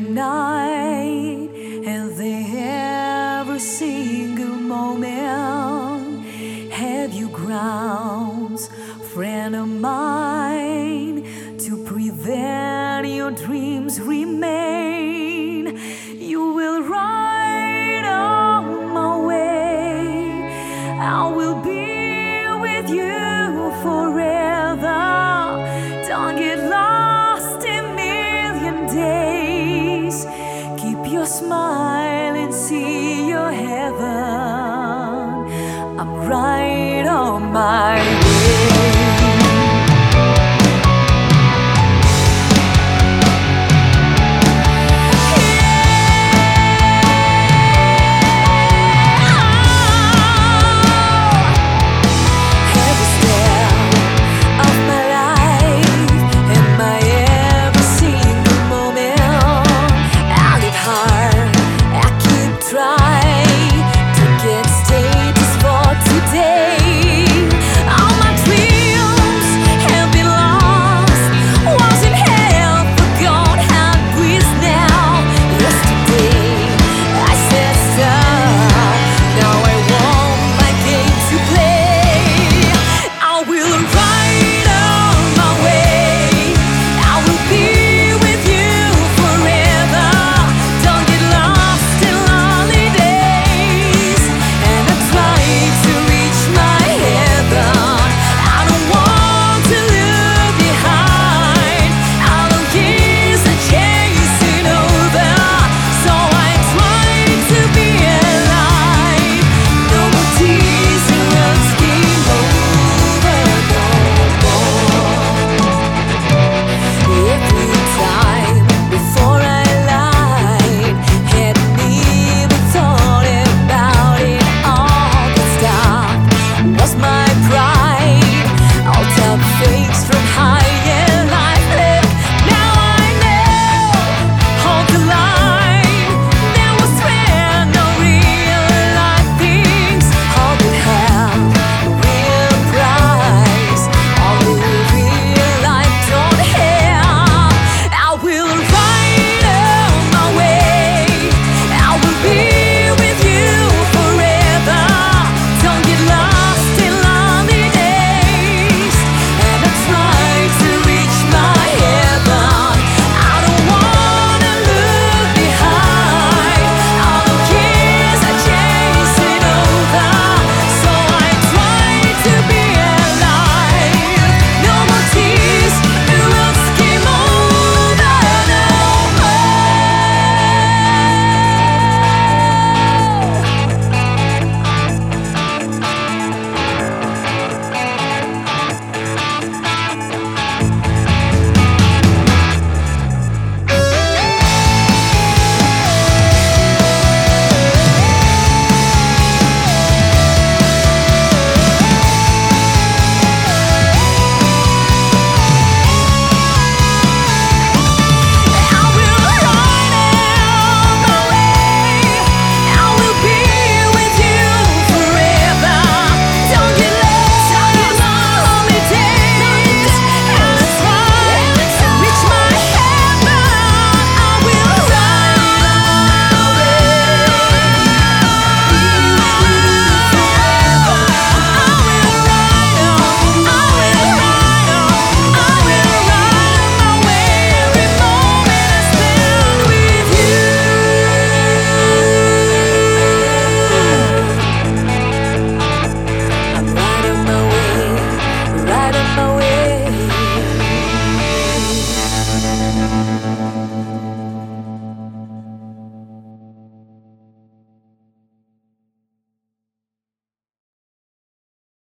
night.